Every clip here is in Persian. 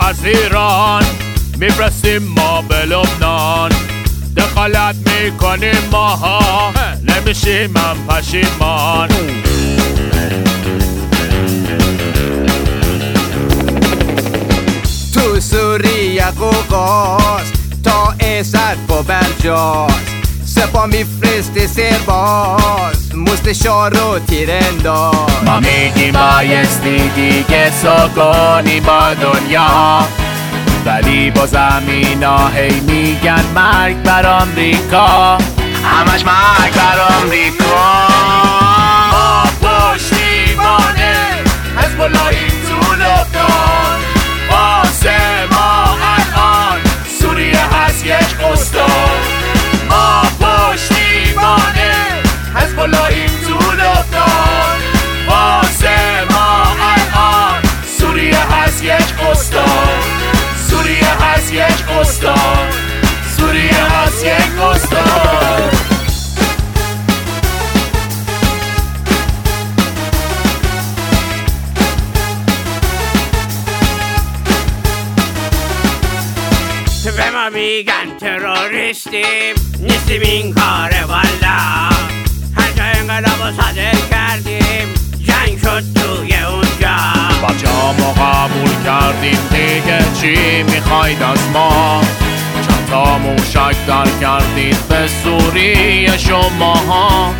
از ایران میفرستیم ما به لبنان. دخالت می‌کنیم ماها نمیشیم من پشیمان. تو سوریه قوقاز تا ایسد با برجاز سپا میفرسته سرباز مستشار رو تیر انداز ما میگیم بایستی دیگه سکونی با دنیا ولی با زمین هی میگن مرگ بر آمریکا همش مرگ بر آمریکا ما پشتیبانه حزب اللهیم تو لبنان واسه ما الان سوریه هست یک استان سوریه هست یک استان سوریه هست یک استان به ما میگن تروریستیم نیستیم این کار والا هر جا انقلاب رو صادر می‌خواید از ما چند تا موشک در کردید به سوریه شماها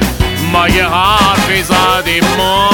ما یه حرفی زدیم ما